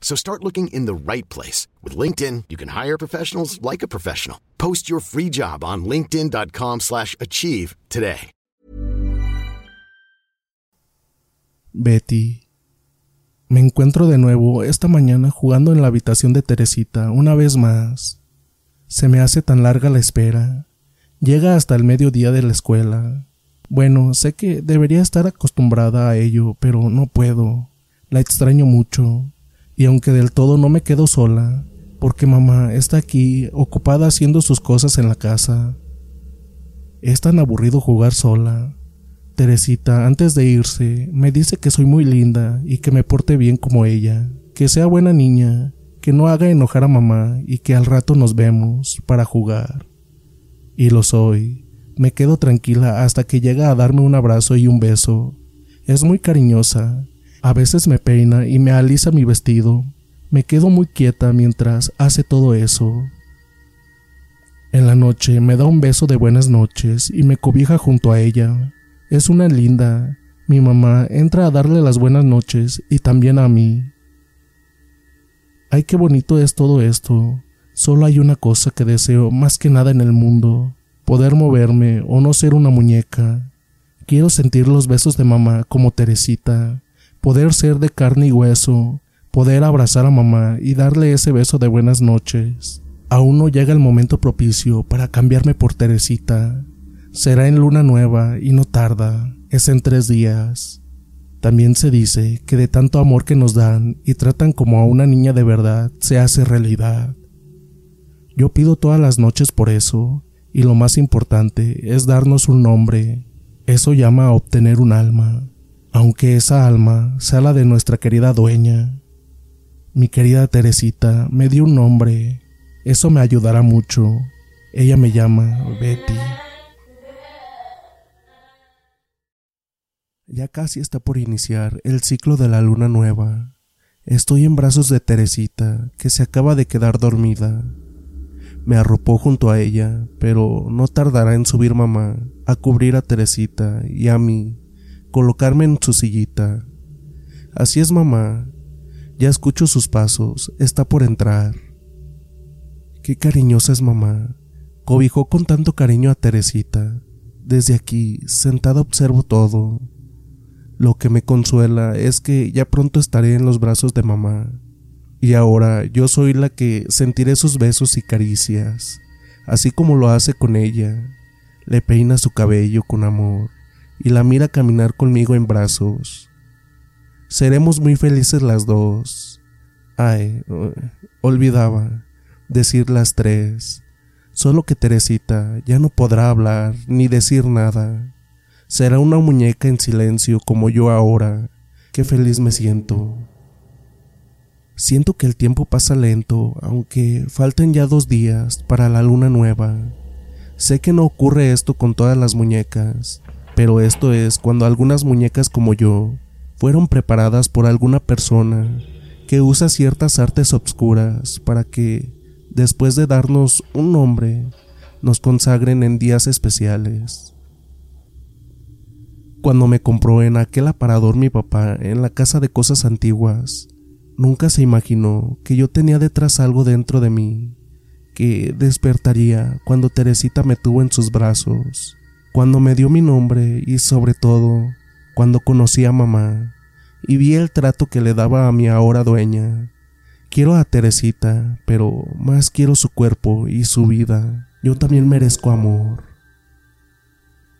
So start looking in the right place. With LinkedIn, you can hire professionals like a professional. Post your free job on linkedin.com slash achieve today. Betty. Me encuentro de nuevo esta mañana jugando en la habitación de Teresita una vez más. Se me hace tan larga la espera. Llega hasta el mediodía de la escuela. Bueno, sé que debería estar acostumbrada a ello, pero no puedo. La extraño mucho. Y aunque del todo no me quedo sola, porque mamá está aquí ocupada haciendo sus cosas en la casa. Es tan aburrido jugar sola. Teresita, antes de irse, me dice que soy muy linda y que me porte bien como ella, que sea buena niña, que no haga enojar a mamá y que al rato nos vemos para jugar. Y lo soy. Me quedo tranquila hasta que llega a darme un abrazo y un beso. Es muy cariñosa. A veces me peina y me alisa mi vestido. Me quedo muy quieta mientras hace todo eso. En la noche me da un beso de buenas noches y me cobija junto a ella. Es una linda. Mi mamá entra a darle las buenas noches y también a mí. Ay, qué bonito es todo esto. Solo hay una cosa que deseo más que nada en el mundo. Poder moverme o no ser una muñeca. Quiero sentir los besos de mamá como Teresita. Poder ser de carne y hueso. Poder abrazar a mamá y darle ese beso de buenas noches. Aún no llega el momento propicio para cambiarme por Teresita. Será en luna nueva y no tarda, es en tres días. También se dice que de tanto amor que nos dan y tratan como a una niña de verdad, se hace realidad. Yo pido todas las noches por eso, y lo más importante es darnos un nombre. Eso llama a obtener un alma, aunque esa alma sea la de nuestra querida dueña. Mi querida Teresita me dio un nombre. Eso me ayudará mucho. Ella me llama Betty. Ya casi está por iniciar el ciclo de la luna nueva. Estoy en brazos de Teresita, que se acaba de quedar dormida. Me arropó junto a ella, pero no tardará en subir mamá, a cubrir a Teresita y a mí, colocarme en su sillita. Así es mamá. Ya escucho sus pasos, está por entrar. Qué cariñosa es mamá. Cobijó con tanto cariño a Teresita. Desde aquí, sentada observo todo. Lo que me consuela es que ya pronto estaré en los brazos de mamá. Y ahora yo soy la que sentiré sus besos y caricias, así como lo hace con ella. Le peina su cabello con amor y la mira caminar conmigo en brazos. Seremos muy felices las dos. Ay, olvidaba decir las tres. Solo que Teresita ya no podrá hablar ni decir nada. Será una muñeca en silencio como yo ahora. Qué feliz me siento. Siento que el tiempo pasa lento, aunque falten ya dos días para la luna nueva. Sé que no ocurre esto con todas las muñecas, pero esto es cuando algunas muñecas como yo fueron preparadas por alguna persona que usa ciertas artes obscuras para que, después de darnos un nombre, nos consagren en días especiales. Cuando me compró en aquel aparador mi papá en la casa de cosas antiguas, nunca se imaginó que yo tenía detrás algo dentro de mí, que despertaría cuando Teresita me tuvo en sus brazos, cuando me dio mi nombre y sobre todo cuando conocí a mamá y vi el trato que le daba a mi ahora dueña. Quiero a Teresita, pero más quiero su cuerpo y su vida. Yo también merezco amor.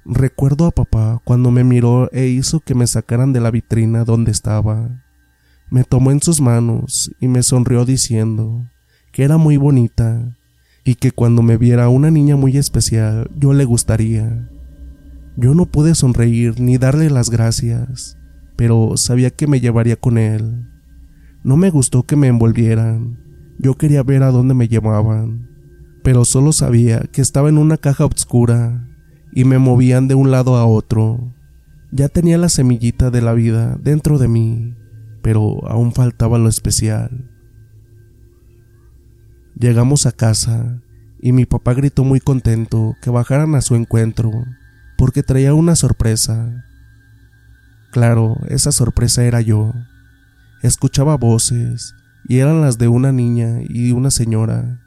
Recuerdo a papá cuando me miró e hizo que me sacaran de la vitrina donde estaba. Me tomó en sus manos y me sonrió diciendo que era muy bonita y que cuando me viera una niña muy especial yo le gustaría. Yo no pude sonreír ni darle las gracias, pero sabía que me llevaría con él. No me gustó que me envolvieran, yo quería ver a dónde me llevaban, pero solo sabía que estaba en una caja oscura y me movían de un lado a otro. Ya tenía la semillita de la vida dentro de mí, pero aún faltaba lo especial. Llegamos a casa y mi papá gritó muy contento que bajaran a su encuentro porque traía una sorpresa. Claro, esa sorpresa era yo. Escuchaba voces y eran las de una niña y una señora.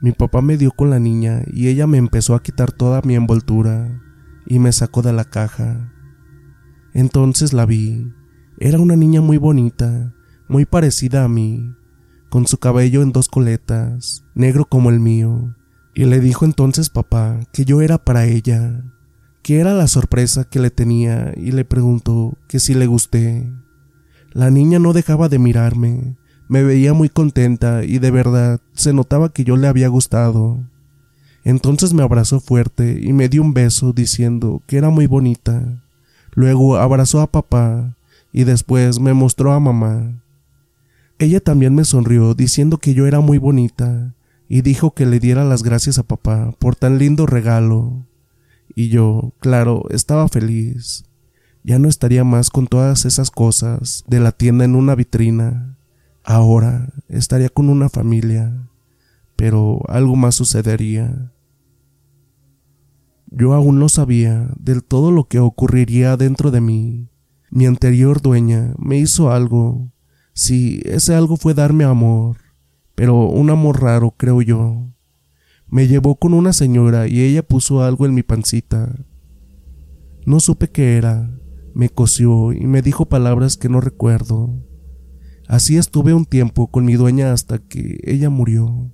Mi papá me dio con la niña y ella me empezó a quitar toda mi envoltura y me sacó de la caja. Entonces la vi. Era una niña muy bonita, muy parecida a mí, con su cabello en dos coletas, negro como el mío, y le dijo entonces papá que yo era para ella, que era la sorpresa que le tenía, y le preguntó que si le gusté. La niña no dejaba de mirarme, me veía muy contenta y de verdad se notaba que yo le había gustado. Entonces me abrazó fuerte y me dio un beso diciendo que era muy bonita. Luego abrazó a papá y después me mostró a mamá. Ella también me sonrió diciendo que yo era muy bonita y dijo que le diera las gracias a papá por tan lindo regalo. Y yo, claro, estaba feliz. Ya no estaría más con todas esas cosas de la tienda en una vitrina. Ahora estaría con una familia, pero algo más sucedería. Yo aún no sabía del todo lo que ocurriría dentro de mí. Mi anterior dueña me hizo algo Sí, ese algo fue darme amor, pero un amor raro, creo yo. Me llevó con una señora y ella puso algo en mi pancita. No supe qué era, me cosió y me dijo palabras que no recuerdo. Así estuve un tiempo con mi dueña hasta que ella murió.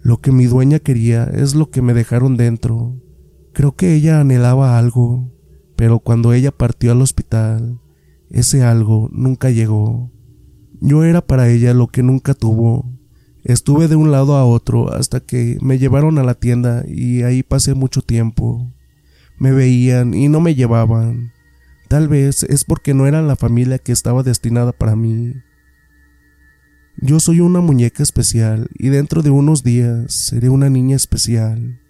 Lo que mi dueña quería es lo que me dejaron dentro. Creo que ella anhelaba algo, pero cuando ella partió al hospital, ese algo nunca llegó. Yo era para ella lo que nunca tuvo. Estuve de un lado a otro hasta que me llevaron a la tienda y ahí pasé mucho tiempo. Me veían y no me llevaban. Tal vez es porque no era la familia que estaba destinada para mí. Yo soy una muñeca especial y dentro de unos días seré una niña especial.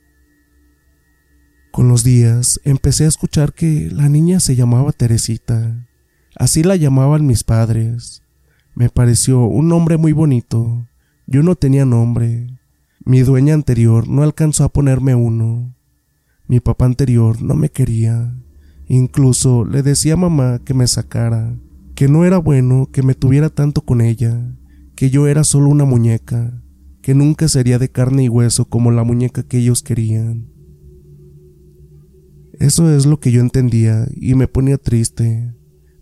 Con los días empecé a escuchar que la niña se llamaba Teresita. Así la llamaban mis padres. Me pareció un nombre muy bonito. Yo no tenía nombre. Mi dueña anterior no alcanzó a ponerme uno. Mi papá anterior no me quería. Incluso le decía a mamá que me sacara, que no era bueno que me tuviera tanto con ella, que yo era solo una muñeca, que nunca sería de carne y hueso como la muñeca que ellos querían. Eso es lo que yo entendía y me ponía triste,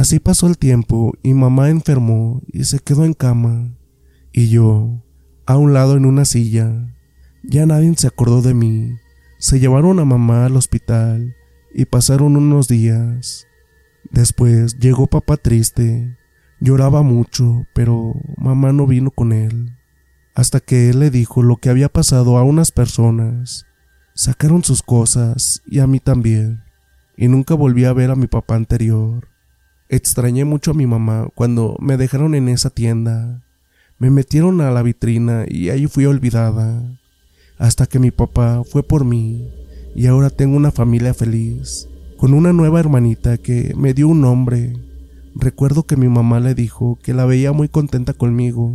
Así pasó el tiempo y mamá enfermó y se quedó en cama. Y yo, a un lado en una silla. Ya nadie se acordó de mí. Se llevaron a mamá al hospital y pasaron unos días. Después llegó papá triste. Lloraba mucho, pero mamá no vino con él. Hasta que él le dijo lo que había pasado a unas personas. Sacaron sus cosas y a mí también. Y nunca volví a ver a mi papá anterior. Extrañé mucho a mi mamá cuando me dejaron en esa tienda. Me metieron a la vitrina y ahí fui olvidada. Hasta que mi papá fue por mí y ahora tengo una familia feliz, con una nueva hermanita que me dio un nombre. Recuerdo que mi mamá le dijo que la veía muy contenta conmigo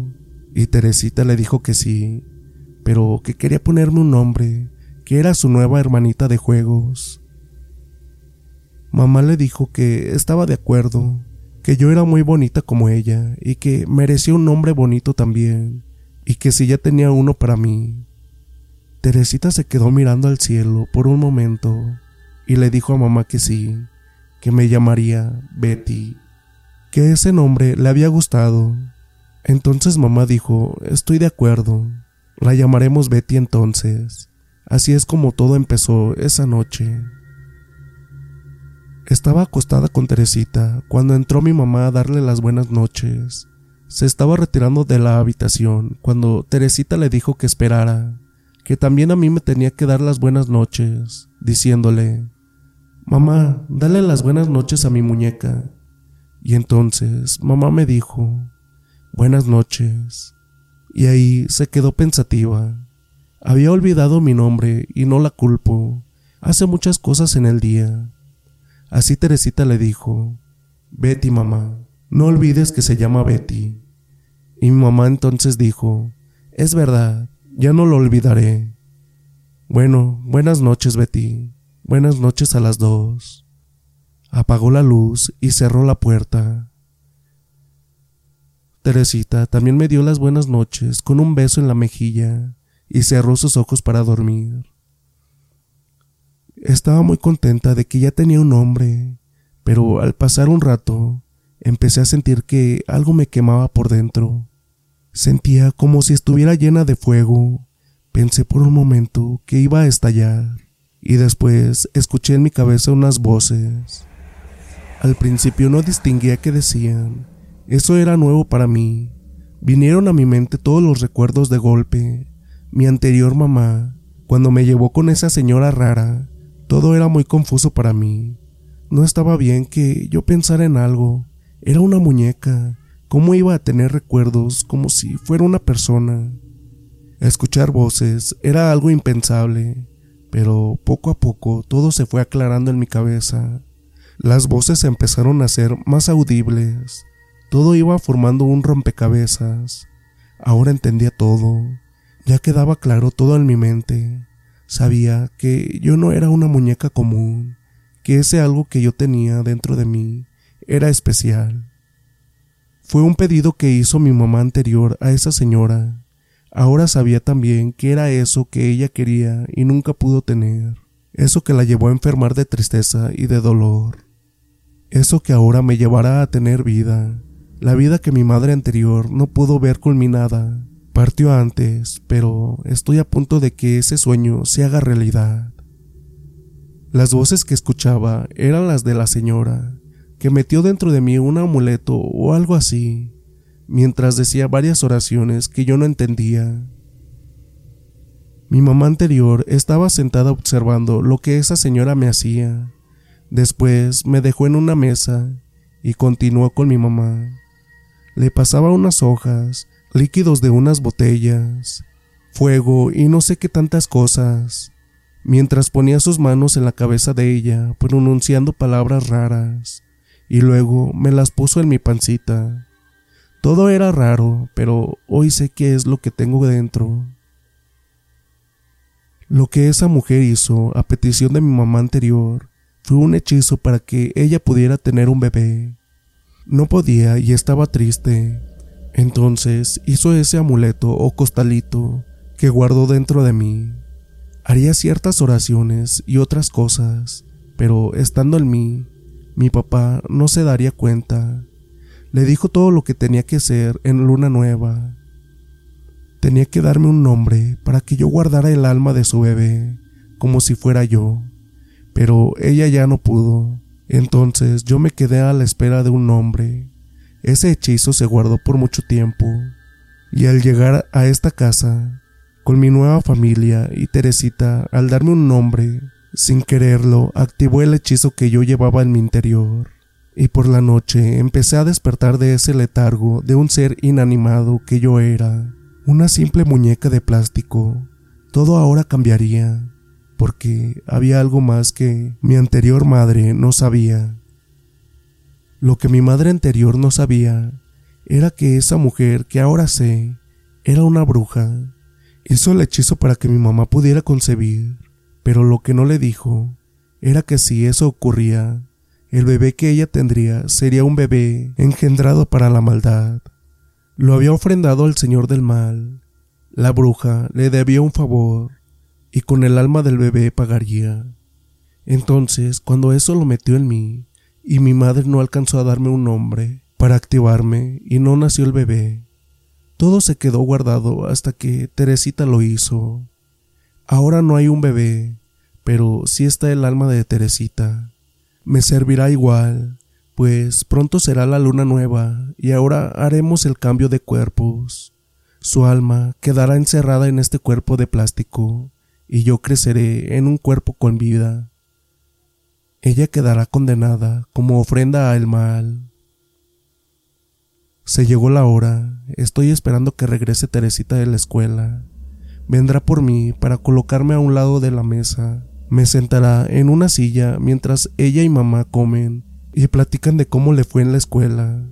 y Teresita le dijo que sí, pero que quería ponerme un nombre, que era su nueva hermanita de juegos. Mamá le dijo que estaba de acuerdo, que yo era muy bonita como ella y que merecía un nombre bonito también, y que si ya tenía uno para mí. Teresita se quedó mirando al cielo por un momento y le dijo a mamá que sí, que me llamaría Betty, que ese nombre le había gustado. Entonces mamá dijo, estoy de acuerdo, la llamaremos Betty entonces. Así es como todo empezó esa noche. Estaba acostada con Teresita cuando entró mi mamá a darle las buenas noches. Se estaba retirando de la habitación cuando Teresita le dijo que esperara, que también a mí me tenía que dar las buenas noches, diciéndole, Mamá, dale las buenas noches a mi muñeca. Y entonces mamá me dijo, Buenas noches. Y ahí se quedó pensativa. Había olvidado mi nombre y no la culpo. Hace muchas cosas en el día. Así Teresita le dijo, Betty mamá, no olvides que se llama Betty. Y mi mamá entonces dijo, es verdad, ya no lo olvidaré. Bueno, buenas noches Betty, buenas noches a las dos. Apagó la luz y cerró la puerta. Teresita también me dio las buenas noches con un beso en la mejilla y cerró sus ojos para dormir. Estaba muy contenta de que ya tenía un nombre, pero al pasar un rato empecé a sentir que algo me quemaba por dentro. Sentía como si estuviera llena de fuego. Pensé por un momento que iba a estallar y después escuché en mi cabeza unas voces. Al principio no distinguía qué decían. Eso era nuevo para mí. Vinieron a mi mente todos los recuerdos de golpe. Mi anterior mamá, cuando me llevó con esa señora rara, todo era muy confuso para mí. No estaba bien que yo pensara en algo. Era una muñeca. ¿Cómo iba a tener recuerdos como si fuera una persona? Escuchar voces era algo impensable, pero poco a poco todo se fue aclarando en mi cabeza. Las voces empezaron a ser más audibles. Todo iba formando un rompecabezas. Ahora entendía todo. Ya quedaba claro todo en mi mente. Sabía que yo no era una muñeca común, que ese algo que yo tenía dentro de mí era especial. Fue un pedido que hizo mi mamá anterior a esa señora. Ahora sabía también que era eso que ella quería y nunca pudo tener, eso que la llevó a enfermar de tristeza y de dolor. Eso que ahora me llevará a tener vida, la vida que mi madre anterior no pudo ver culminada. Partió antes, pero estoy a punto de que ese sueño se haga realidad. Las voces que escuchaba eran las de la señora, que metió dentro de mí un amuleto o algo así, mientras decía varias oraciones que yo no entendía. Mi mamá anterior estaba sentada observando lo que esa señora me hacía. Después me dejó en una mesa y continuó con mi mamá. Le pasaba unas hojas, líquidos de unas botellas, fuego y no sé qué tantas cosas, mientras ponía sus manos en la cabeza de ella pronunciando palabras raras, y luego me las puso en mi pancita. Todo era raro, pero hoy sé qué es lo que tengo dentro. Lo que esa mujer hizo a petición de mi mamá anterior fue un hechizo para que ella pudiera tener un bebé. No podía y estaba triste. Entonces hizo ese amuleto o costalito que guardó dentro de mí. Haría ciertas oraciones y otras cosas, pero estando en mí, mi papá no se daría cuenta. Le dijo todo lo que tenía que hacer en Luna Nueva Tenía que darme un nombre para que yo guardara el alma de su bebé, como si fuera yo. Pero ella ya no pudo. Entonces yo me quedé a la espera de un nombre. Ese hechizo se guardó por mucho tiempo. Y al llegar a esta casa, con mi nueva familia y Teresita, al darme un nombre, sin quererlo, activó el hechizo que yo llevaba en mi interior. Y por la noche empecé a despertar de ese letargo de un ser inanimado que yo era una simple muñeca de plástico, todo ahora cambiaría, porque había algo más que mi anterior madre no sabía. Lo que mi madre anterior no sabía era que esa mujer que ahora sé era una bruja. Hizo el hechizo para que mi mamá pudiera concebir, pero lo que no le dijo era que si eso ocurría, el bebé que ella tendría sería un bebé engendrado para la maldad. Lo había ofrendado al señor del mal. La bruja le debía un favor y con el alma del bebé pagaría. Entonces, cuando eso lo metió en mí y mi madre no alcanzó a darme un nombre para activarme y no nació el bebé, todo se quedó guardado hasta que Teresita lo hizo. Ahora no hay un bebé, pero sí está el alma de Teresita. Me servirá igual, pues pronto será la luna nueva y ahora haremos el cambio de cuerpos. Su alma quedará encerrada en este cuerpo de plástico y yo creceré en un cuerpo con vida. Ella quedará condenada como ofrenda al mal. Se llegó la hora, estoy esperando que regrese Teresita de la escuela. Vendrá por mí para colocarme a un lado de la mesa. Me sentará en una silla mientras ella y mamá comen y platican de cómo le fue en la escuela.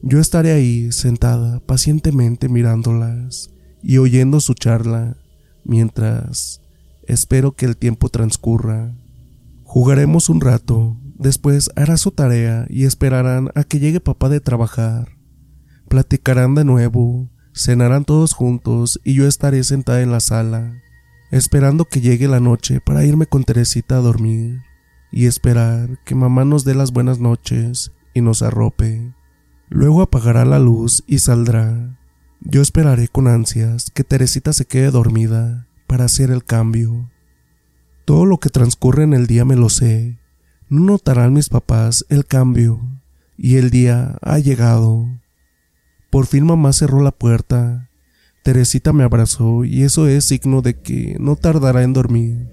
Yo estaré ahí sentada pacientemente mirándolas y oyendo su charla mientras espero que el tiempo transcurra. Jugaremos un rato, después hará su tarea y esperarán a que llegue papá de trabajar. Platicarán de nuevo, cenarán todos juntos y yo estaré sentada en la sala, esperando que llegue la noche para irme con Teresita a dormir y esperar que mamá nos dé las buenas noches y nos arrope. Luego apagará la luz y saldrá. Yo esperaré con ansias que Teresita se quede dormida para hacer el cambio. Todo lo que transcurre en el día me lo sé. No notarán mis papás el cambio. Y el día ha llegado. Por fin mamá cerró la puerta. Teresita me abrazó y eso es signo de que no tardará en dormir.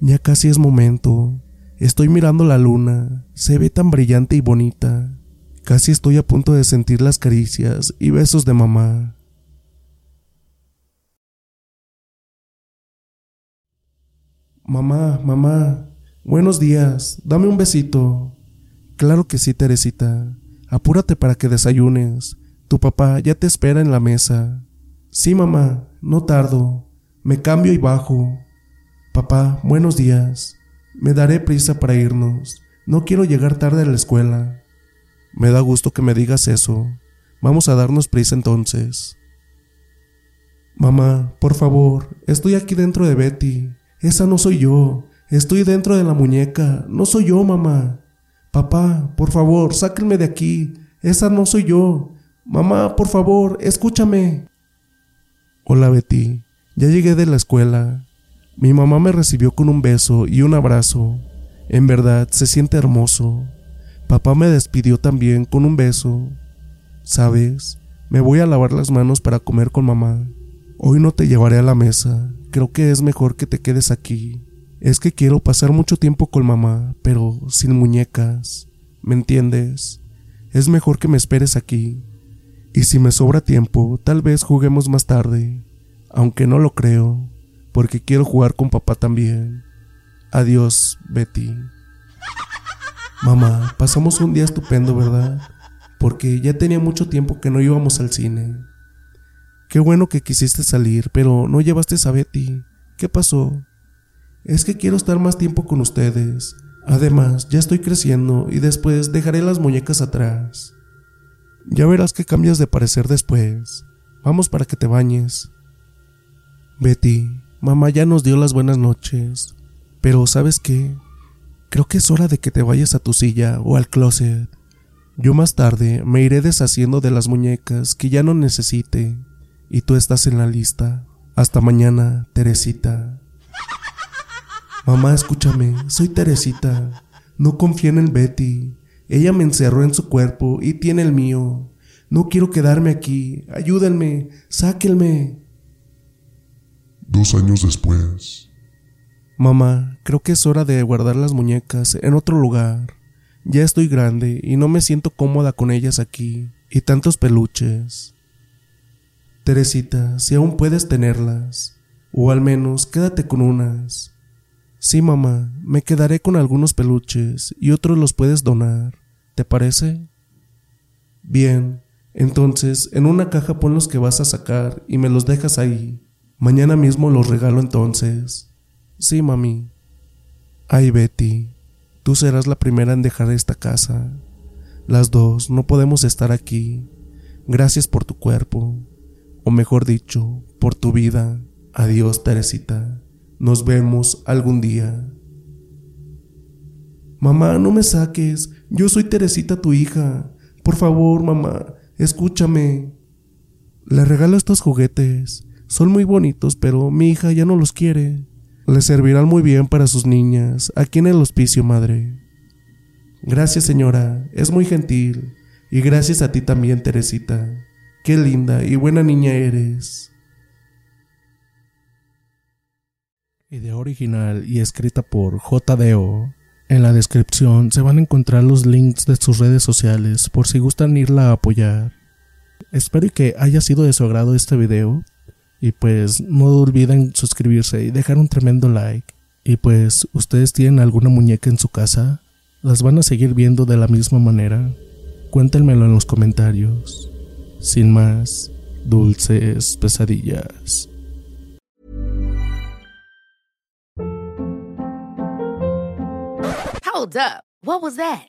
Ya casi es momento. Estoy mirando la luna. Se ve tan brillante y bonita. Casi estoy a punto de sentir las caricias y besos de mamá. Mamá, mamá, buenos días, dame un besito. Claro que sí, Teresita. Apúrate para que desayunes. Tu papá ya te espera en la mesa. Sí, mamá, no tardo. Me cambio y bajo. Papá, buenos días. Me daré prisa para irnos. No quiero llegar tarde a la escuela. Me da gusto que me digas eso. Vamos a darnos prisa entonces. Mamá, por favor, estoy aquí dentro de Betty. Esa no soy yo. Estoy dentro de la muñeca. No soy yo, mamá. Papá, por favor, sáquenme de aquí. Esa no soy yo. Mamá, por favor, escúchame. Hola, Betty. Ya llegué de la escuela. Mi mamá me recibió con un beso y un abrazo. En verdad, se siente hermoso. Papá me despidió también con un beso. ¿Sabes? Me voy a lavar las manos para comer con mamá. Hoy no te llevaré a la mesa. Creo que es mejor que te quedes aquí. Es que quiero pasar mucho tiempo con mamá, pero sin muñecas. ¿Me entiendes? Es mejor que me esperes aquí. Y si me sobra tiempo, tal vez juguemos más tarde. Aunque no lo creo, porque quiero jugar con papá también. Adiós, Betty. Mamá, pasamos un día estupendo, ¿verdad? Porque ya tenía mucho tiempo que no íbamos al cine. Qué bueno que quisiste salir, pero no llevaste a Betty. ¿Qué pasó? Es que quiero estar más tiempo con ustedes. Además, ya estoy creciendo y después dejaré las muñecas atrás. Ya verás que cambias de parecer después. Vamos para que te bañes. Betty, mamá ya nos dio las buenas noches. Pero ¿sabes qué? Creo que es hora de que te vayas a tu silla o al closet. Yo más tarde me iré deshaciendo de las muñecas que ya no necesite. Y tú estás en la lista. Hasta mañana, Teresita. Mamá, escúchame, soy Teresita. No confíen en Betty. Ella me encerró en su cuerpo y tiene el mío. No quiero quedarme aquí. Ayúdenme, sáquenme. Dos años después. Mamá, creo que es hora de guardar las muñecas en otro lugar. Ya estoy grande y no me siento cómoda con ellas aquí. Y tantos peluches. Teresita, si aún puedes tenerlas. O al menos quédate con unas. Sí, mamá, me quedaré con algunos peluches y otros los puedes donar. ¿Te parece? Bien, entonces en una caja pon los que vas a sacar y me los dejas ahí. Mañana mismo los regalo entonces. Sí, mami. Ay, Betty, tú serás la primera en dejar esta casa. Las dos no podemos estar aquí. Gracias por tu cuerpo, o mejor dicho, por tu vida. Adiós, Teresita. Nos vemos algún día. Mamá, no me saques. Yo soy Teresita, tu hija. Por favor, mamá, escúchame. Le regalo estos juguetes. Son muy bonitos, pero mi hija ya no los quiere. Le servirán muy bien para sus niñas, aquí en el hospicio, madre. Gracias, señora. Es muy gentil. Y gracias a ti también, Teresita. Qué linda y buena niña eres. Idea original y escrita por JDO. En la descripción se van a encontrar los links de sus redes sociales por si gustan irla a apoyar. Espero que haya sido de su agrado este video y pues no olviden suscribirse y dejar un tremendo like. Y pues ustedes tienen alguna muñeca en su casa, las van a seguir viendo de la misma manera. Cuéntenmelo en los comentarios. Sin más, dulces pesadillas. Hold up. What was that?